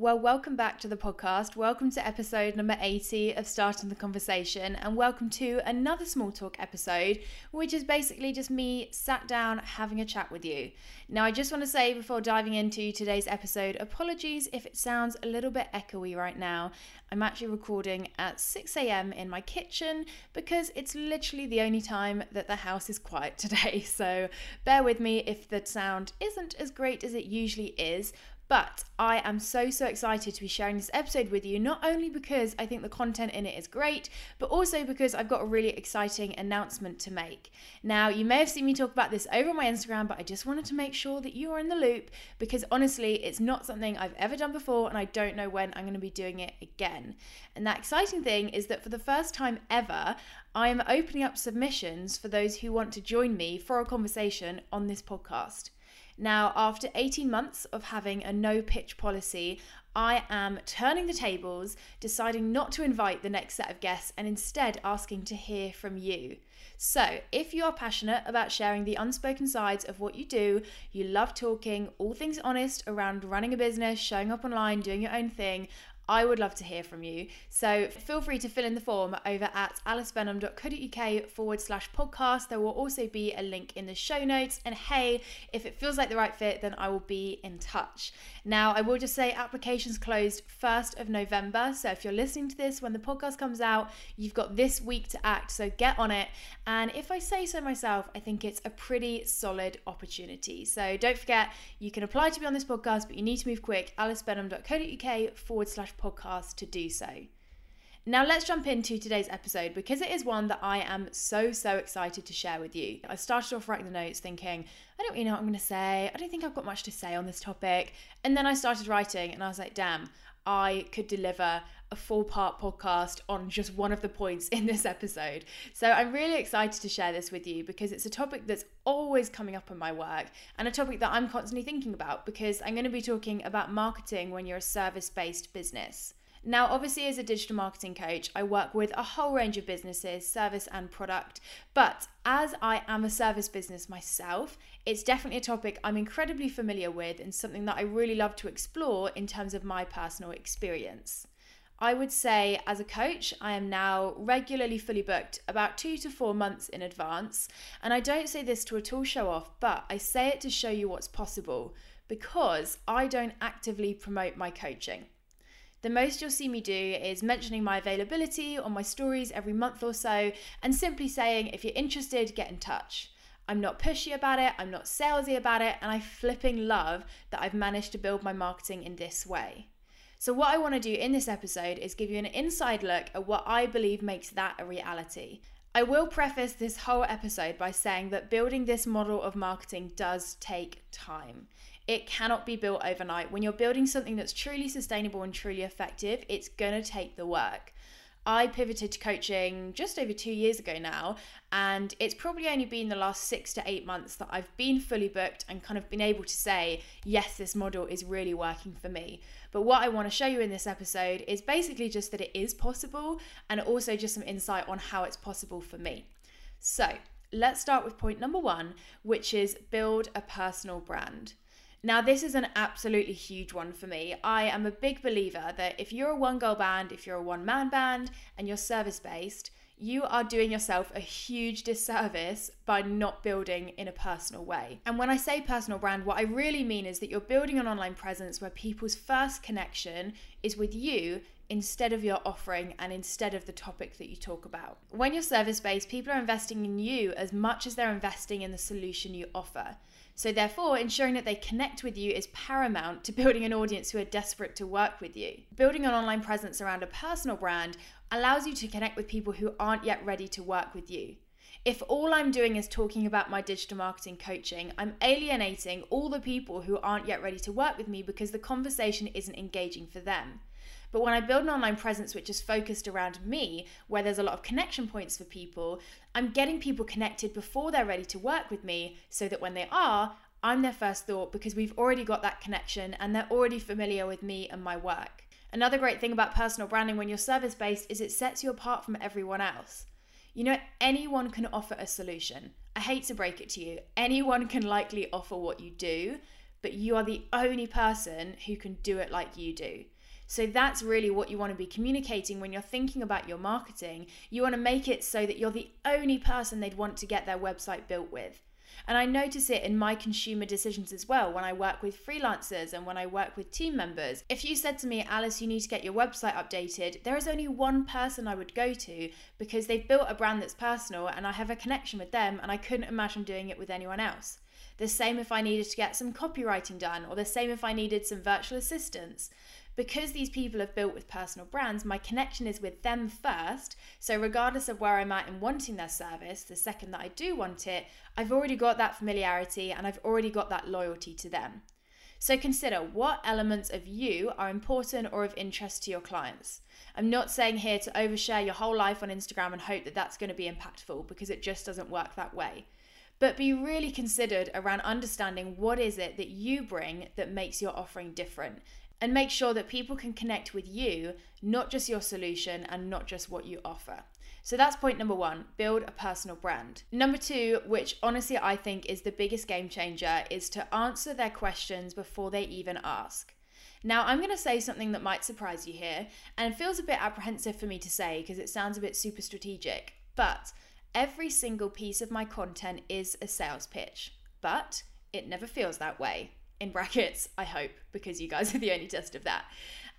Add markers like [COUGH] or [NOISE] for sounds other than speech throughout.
Well, welcome back to the podcast. Welcome to episode number 80 of Starting the Conversation, and welcome to another small talk episode, which is basically just me sat down having a chat with you. Now, I just want to say before diving into today's episode, apologies if it sounds a little bit echoey right now. I'm actually recording at 6 a.m. in my kitchen because it's literally the only time that the house is quiet [LAUGHS] today. So bear with me if the sound isn't as great as it usually is. But I am so, so excited to be sharing this episode with you, not only because I think the content in it is great, but also because I've got a really exciting announcement to make. Now, you may have seen me talk about this over on my Instagram, but I just wanted to make sure that you are in the loop because honestly, it's not something I've ever done before, and I don't know when I'm going to be doing it again. And that exciting thing is that for the first time ever, I am opening up submissions for those who want to join me for a conversation on this podcast. Now, after 18 months of having a no pitch policy, I am turning the tables, deciding not to invite the next set of guests and instead asking to hear from you. So, if you are passionate about sharing the unspoken sides of what you do, you love talking, all things honest around running a business, showing up online, doing your own thing, I would love to hear from you. So feel free to fill in the form over at alicebenham.co.uk forward slash podcast. There will also be a link in the show notes. And hey, if it feels like the right fit, then I will be in touch. Now, I will just say applications closed 1st of November. So if you're listening to this when the podcast comes out, you've got this week to act. So get on it. And if I say so myself, I think it's a pretty solid opportunity. So don't forget, you can apply to be on this podcast, but you need to move quick. alicebenham.co.uk forward slash podcast to do so. Now, let's jump into today's episode because it is one that I am so, so excited to share with you. I started off writing the notes thinking, I don't really know what I'm going to say. I don't think I've got much to say on this topic. And then I started writing and I was like, damn, I could deliver a full part podcast on just one of the points in this episode. So I'm really excited to share this with you because it's a topic that's always coming up in my work and a topic that I'm constantly thinking about because I'm going to be talking about marketing when you're a service based business. Now, obviously, as a digital marketing coach, I work with a whole range of businesses, service and product. But as I am a service business myself, it's definitely a topic I'm incredibly familiar with and something that I really love to explore in terms of my personal experience. I would say, as a coach, I am now regularly fully booked about two to four months in advance. And I don't say this to at all show off, but I say it to show you what's possible because I don't actively promote my coaching. The most you'll see me do is mentioning my availability on my stories every month or so and simply saying, if you're interested, get in touch. I'm not pushy about it, I'm not salesy about it, and I flipping love that I've managed to build my marketing in this way. So, what I want to do in this episode is give you an inside look at what I believe makes that a reality. I will preface this whole episode by saying that building this model of marketing does take time. It cannot be built overnight. When you're building something that's truly sustainable and truly effective, it's going to take the work. I pivoted to coaching just over two years ago now, and it's probably only been the last six to eight months that I've been fully booked and kind of been able to say, yes, this model is really working for me. But what I want to show you in this episode is basically just that it is possible and also just some insight on how it's possible for me. So let's start with point number one, which is build a personal brand. Now, this is an absolutely huge one for me. I am a big believer that if you're a one girl band, if you're a one man band, and you're service based, you are doing yourself a huge disservice by not building in a personal way. And when I say personal brand, what I really mean is that you're building an online presence where people's first connection is with you instead of your offering and instead of the topic that you talk about. When you're service based, people are investing in you as much as they're investing in the solution you offer. So, therefore, ensuring that they connect with you is paramount to building an audience who are desperate to work with you. Building an online presence around a personal brand allows you to connect with people who aren't yet ready to work with you. If all I'm doing is talking about my digital marketing coaching, I'm alienating all the people who aren't yet ready to work with me because the conversation isn't engaging for them. But when I build an online presence which is focused around me, where there's a lot of connection points for people, I'm getting people connected before they're ready to work with me so that when they are, I'm their first thought because we've already got that connection and they're already familiar with me and my work. Another great thing about personal branding when you're service based is it sets you apart from everyone else. You know, anyone can offer a solution. I hate to break it to you, anyone can likely offer what you do, but you are the only person who can do it like you do. So that's really what you want to be communicating when you're thinking about your marketing. You want to make it so that you're the only person they'd want to get their website built with. And I notice it in my consumer decisions as well when I work with freelancers and when I work with team members. If you said to me, Alice, you need to get your website updated, there is only one person I would go to because they've built a brand that's personal and I have a connection with them and I couldn't imagine doing it with anyone else. The same if I needed to get some copywriting done, or the same if I needed some virtual assistants because these people have built with personal brands, my connection is with them first. So, regardless of where I'm at in wanting their service, the second that I do want it, I've already got that familiarity and I've already got that loyalty to them. So, consider what elements of you are important or of interest to your clients. I'm not saying here to overshare your whole life on Instagram and hope that that's going to be impactful because it just doesn't work that way but be really considered around understanding what is it that you bring that makes your offering different and make sure that people can connect with you, not just your solution and not just what you offer. So that's point number one build a personal brand. Number two, which honestly I think is the biggest game changer, is to answer their questions before they even ask. Now, I'm going to say something that might surprise you here, and it feels a bit apprehensive for me to say because it sounds a bit super strategic, but every single piece of my content is a sales pitch, but it never feels that way in brackets, I hope, because you guys [LAUGHS] are the only test of that.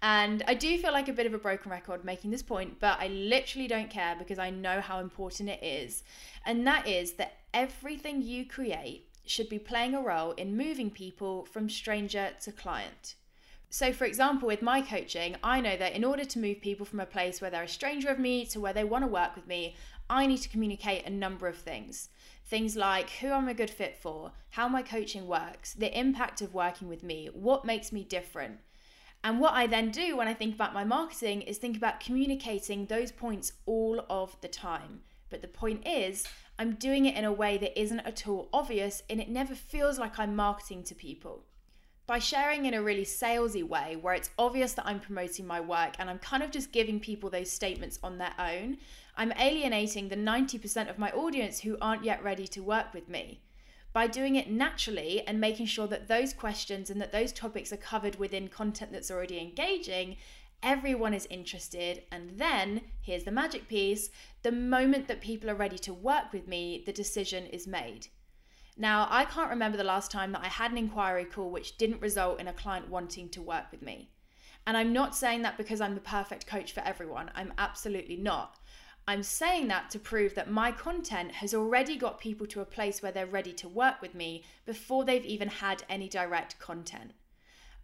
And I do feel like a bit of a broken record making this point, but I literally don't care because I know how important it is. And that is that everything you create should be playing a role in moving people from stranger to client. So, for example, with my coaching, I know that in order to move people from a place where they're a stranger of me to where they want to work with me, I need to communicate a number of things. Things like who I'm a good fit for, how my coaching works, the impact of working with me, what makes me different. And what I then do when I think about my marketing is think about communicating those points all of the time. But the point is, I'm doing it in a way that isn't at all obvious and it never feels like I'm marketing to people by sharing in a really salesy way where it's obvious that I'm promoting my work and I'm kind of just giving people those statements on their own, I'm alienating the 90% of my audience who aren't yet ready to work with me. By doing it naturally and making sure that those questions and that those topics are covered within content that's already engaging, everyone is interested. And then, here's the magic piece the moment that people are ready to work with me, the decision is made. Now, I can't remember the last time that I had an inquiry call which didn't result in a client wanting to work with me. And I'm not saying that because I'm the perfect coach for everyone. I'm absolutely not. I'm saying that to prove that my content has already got people to a place where they're ready to work with me before they've even had any direct content.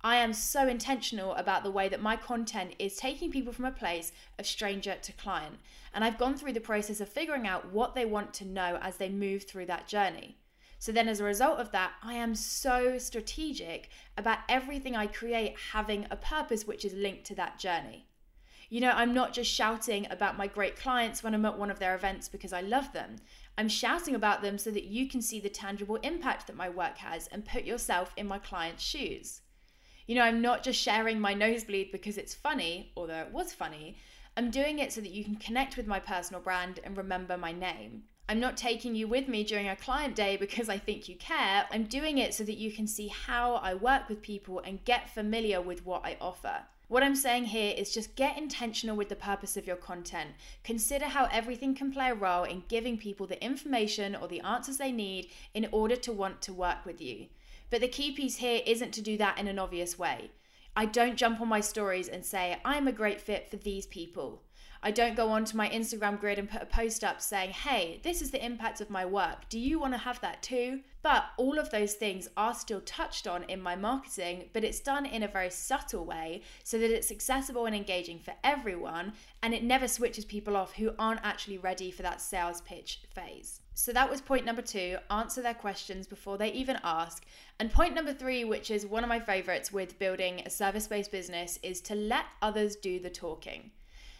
I am so intentional about the way that my content is taking people from a place of stranger to client. And I've gone through the process of figuring out what they want to know as they move through that journey. So then, as a result of that, I am so strategic about everything I create having a purpose which is linked to that journey. You know, I'm not just shouting about my great clients when I'm at one of their events because I love them. I'm shouting about them so that you can see the tangible impact that my work has and put yourself in my client's shoes. You know, I'm not just sharing my nosebleed because it's funny, although it was funny. I'm doing it so that you can connect with my personal brand and remember my name. I'm not taking you with me during a client day because I think you care. I'm doing it so that you can see how I work with people and get familiar with what I offer. What I'm saying here is just get intentional with the purpose of your content. Consider how everything can play a role in giving people the information or the answers they need in order to want to work with you. But the key piece here isn't to do that in an obvious way. I don't jump on my stories and say, I'm a great fit for these people. I don't go onto my Instagram grid and put a post up saying, hey, this is the impact of my work. Do you want to have that too? But all of those things are still touched on in my marketing, but it's done in a very subtle way so that it's accessible and engaging for everyone and it never switches people off who aren't actually ready for that sales pitch phase. So that was point number two answer their questions before they even ask. And point number three, which is one of my favorites with building a service based business, is to let others do the talking.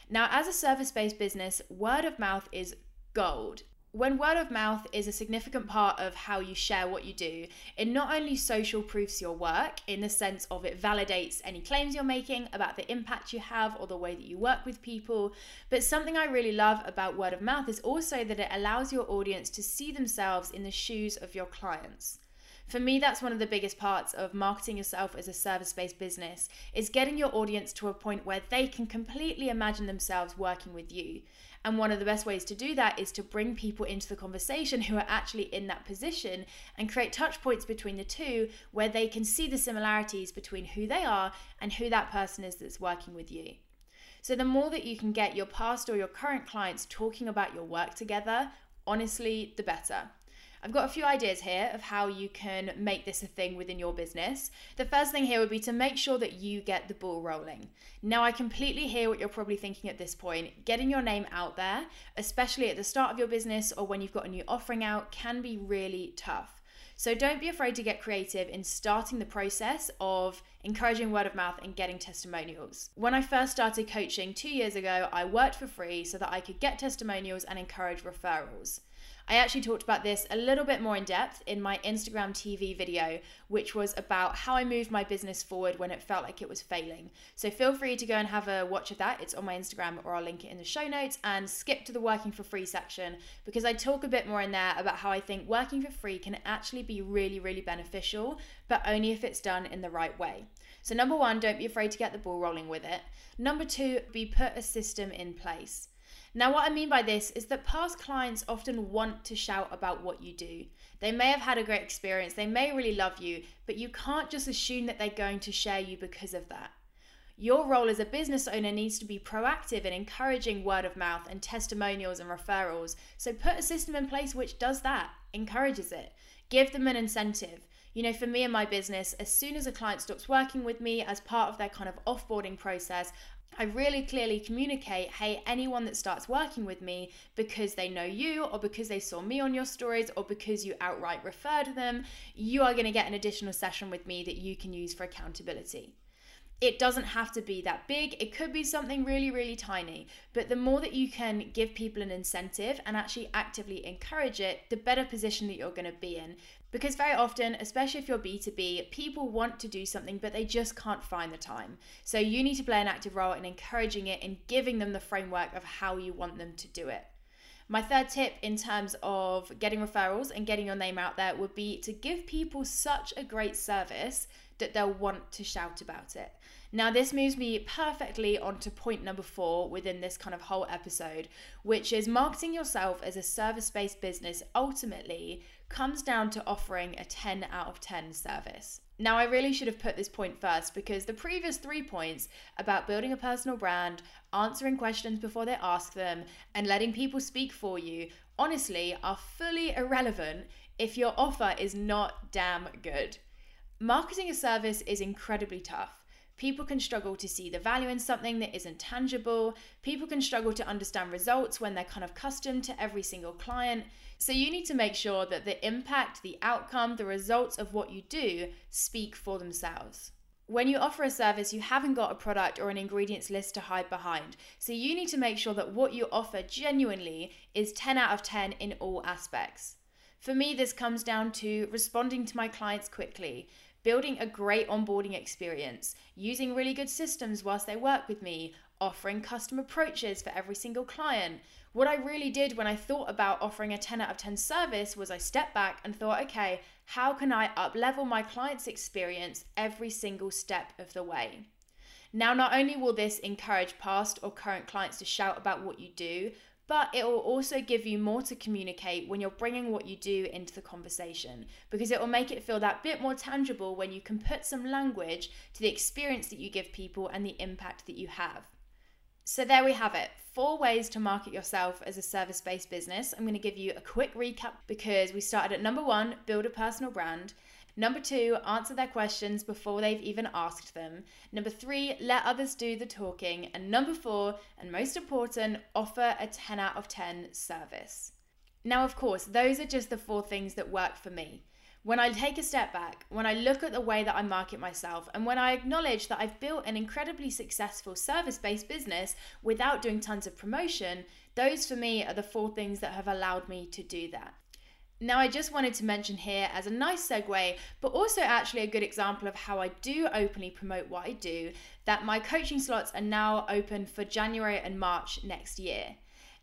Now, as a service based business, word of mouth is gold. When word of mouth is a significant part of how you share what you do, it not only social proofs your work in the sense of it validates any claims you're making about the impact you have or the way that you work with people, but something I really love about word of mouth is also that it allows your audience to see themselves in the shoes of your clients. For me, that's one of the biggest parts of marketing yourself as a service based business is getting your audience to a point where they can completely imagine themselves working with you. And one of the best ways to do that is to bring people into the conversation who are actually in that position and create touch points between the two where they can see the similarities between who they are and who that person is that's working with you. So, the more that you can get your past or your current clients talking about your work together, honestly, the better. I've got a few ideas here of how you can make this a thing within your business. The first thing here would be to make sure that you get the ball rolling. Now, I completely hear what you're probably thinking at this point. Getting your name out there, especially at the start of your business or when you've got a new offering out, can be really tough. So don't be afraid to get creative in starting the process of encouraging word of mouth and getting testimonials. When I first started coaching two years ago, I worked for free so that I could get testimonials and encourage referrals. I actually talked about this a little bit more in depth in my Instagram TV video, which was about how I moved my business forward when it felt like it was failing. So feel free to go and have a watch of that. It's on my Instagram or I'll link it in the show notes and skip to the working for free section because I talk a bit more in there about how I think working for free can actually be really, really beneficial, but only if it's done in the right way. So, number one, don't be afraid to get the ball rolling with it. Number two, be put a system in place. Now, what I mean by this is that past clients often want to shout about what you do. They may have had a great experience, they may really love you, but you can't just assume that they're going to share you because of that. Your role as a business owner needs to be proactive in encouraging word of mouth and testimonials and referrals. So put a system in place which does that, encourages it. Give them an incentive. You know, for me and my business, as soon as a client stops working with me as part of their kind of offboarding process, I really clearly communicate hey, anyone that starts working with me because they know you, or because they saw me on your stories, or because you outright referred them, you are going to get an additional session with me that you can use for accountability. It doesn't have to be that big. It could be something really, really tiny. But the more that you can give people an incentive and actually actively encourage it, the better position that you're going to be in. Because very often, especially if you're B2B, people want to do something, but they just can't find the time. So you need to play an active role in encouraging it and giving them the framework of how you want them to do it. My third tip in terms of getting referrals and getting your name out there would be to give people such a great service that they'll want to shout about it. Now, this moves me perfectly onto point number four within this kind of whole episode, which is marketing yourself as a service based business ultimately comes down to offering a 10 out of 10 service. Now, I really should have put this point first because the previous three points about building a personal brand, answering questions before they ask them, and letting people speak for you honestly are fully irrelevant if your offer is not damn good. Marketing a service is incredibly tough. People can struggle to see the value in something that isn't tangible. People can struggle to understand results when they're kind of accustomed to every single client. So you need to make sure that the impact, the outcome, the results of what you do speak for themselves. When you offer a service, you haven't got a product or an ingredients list to hide behind. So you need to make sure that what you offer genuinely is 10 out of 10 in all aspects. For me, this comes down to responding to my clients quickly, building a great onboarding experience, using really good systems whilst they work with me, offering custom approaches for every single client. What I really did when I thought about offering a 10 out of 10 service was I stepped back and thought, okay, how can I up level my client's experience every single step of the way? Now, not only will this encourage past or current clients to shout about what you do, but it will also give you more to communicate when you're bringing what you do into the conversation because it will make it feel that bit more tangible when you can put some language to the experience that you give people and the impact that you have. So, there we have it four ways to market yourself as a service based business. I'm going to give you a quick recap because we started at number one build a personal brand. Number two, answer their questions before they've even asked them. Number three, let others do the talking. And number four, and most important, offer a 10 out of 10 service. Now, of course, those are just the four things that work for me. When I take a step back, when I look at the way that I market myself, and when I acknowledge that I've built an incredibly successful service based business without doing tons of promotion, those for me are the four things that have allowed me to do that. Now, I just wanted to mention here as a nice segue, but also actually a good example of how I do openly promote what I do, that my coaching slots are now open for January and March next year.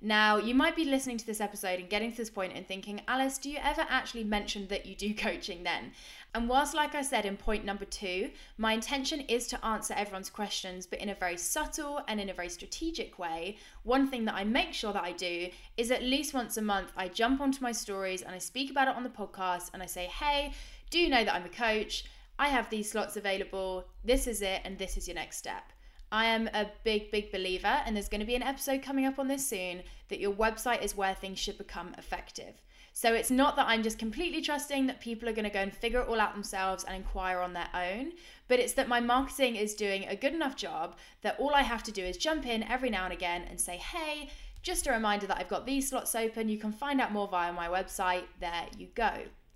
Now, you might be listening to this episode and getting to this point and thinking, Alice, do you ever actually mention that you do [LAUGHS] coaching then? And whilst, like I said in point number two, my intention is to answer everyone's questions, but in a very subtle and in a very strategic way, one thing that I make sure that I do is at least once a month, I jump onto my stories and I speak about it on the podcast and I say, hey, do you know that I'm a coach? I have these slots available. This is it, and this is your next step. I am a big, big believer, and there's going to be an episode coming up on this soon, that your website is where things should become effective. So it's not that I'm just completely trusting that people are going to go and figure it all out themselves and inquire on their own, but it's that my marketing is doing a good enough job that all I have to do is jump in every now and again and say, hey, just a reminder that I've got these slots open. You can find out more via my website. There you go.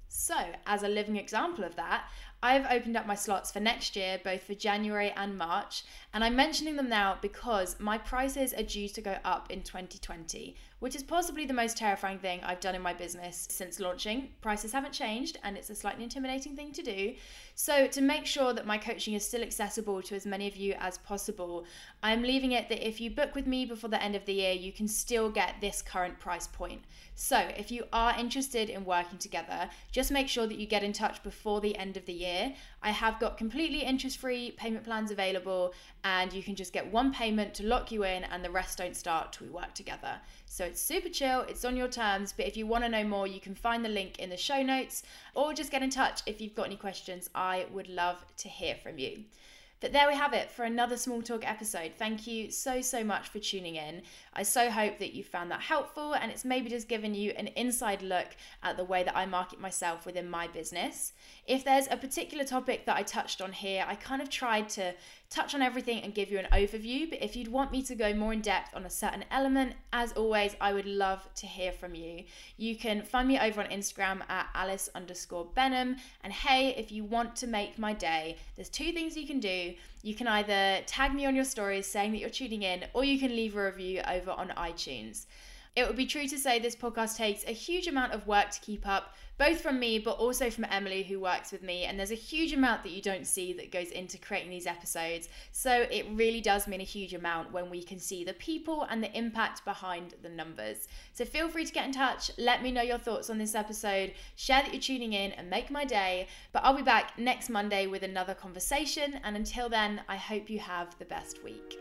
So, as a living example of that, I've opened up my slots for next year, both for January and March, and I'm mentioning them now because my prices are due to go up in 2020, which is possibly the most terrifying thing I've done in my business since launching. Prices haven't changed, and it's a slightly intimidating thing to do. So, to make sure that my coaching is still accessible to as many of you as possible, I'm leaving it that if you book with me before the end of the year, you can still get this current price point. So, if you are interested in working together, just make sure that you get in touch before the end of the year. I have got completely interest free payment plans available, and you can just get one payment to lock you in, and the rest don't start till we work together. So, it's super chill, it's on your terms, but if you want to know more, you can find the link in the show notes or just get in touch if you've got any questions. I would love to hear from you. But there we have it for another Small Talk episode. Thank you so, so much for tuning in. I so hope that you found that helpful and it's maybe just given you an inside look at the way that I market myself within my business. If there's a particular topic that I touched on here, I kind of tried to touch on everything and give you an overview. But if you'd want me to go more in depth on a certain element, as always, I would love to hear from you. You can find me over on Instagram at Alice underscore Benham. And hey, if you want to make my day, there's two things you can You can either tag me on your stories saying that you're tuning in, or you can leave a review over on iTunes. It would be true to say this podcast takes a huge amount of work to keep up, both from me, but also from Emily, who works with me. And there's a huge amount that you don't see that goes into creating these episodes. So it really does mean a huge amount when we can see the people and the impact behind the numbers. So feel free to get in touch. Let me know your thoughts on this episode. Share that you're tuning in and make my day. But I'll be back next Monday with another conversation. And until then, I hope you have the best week.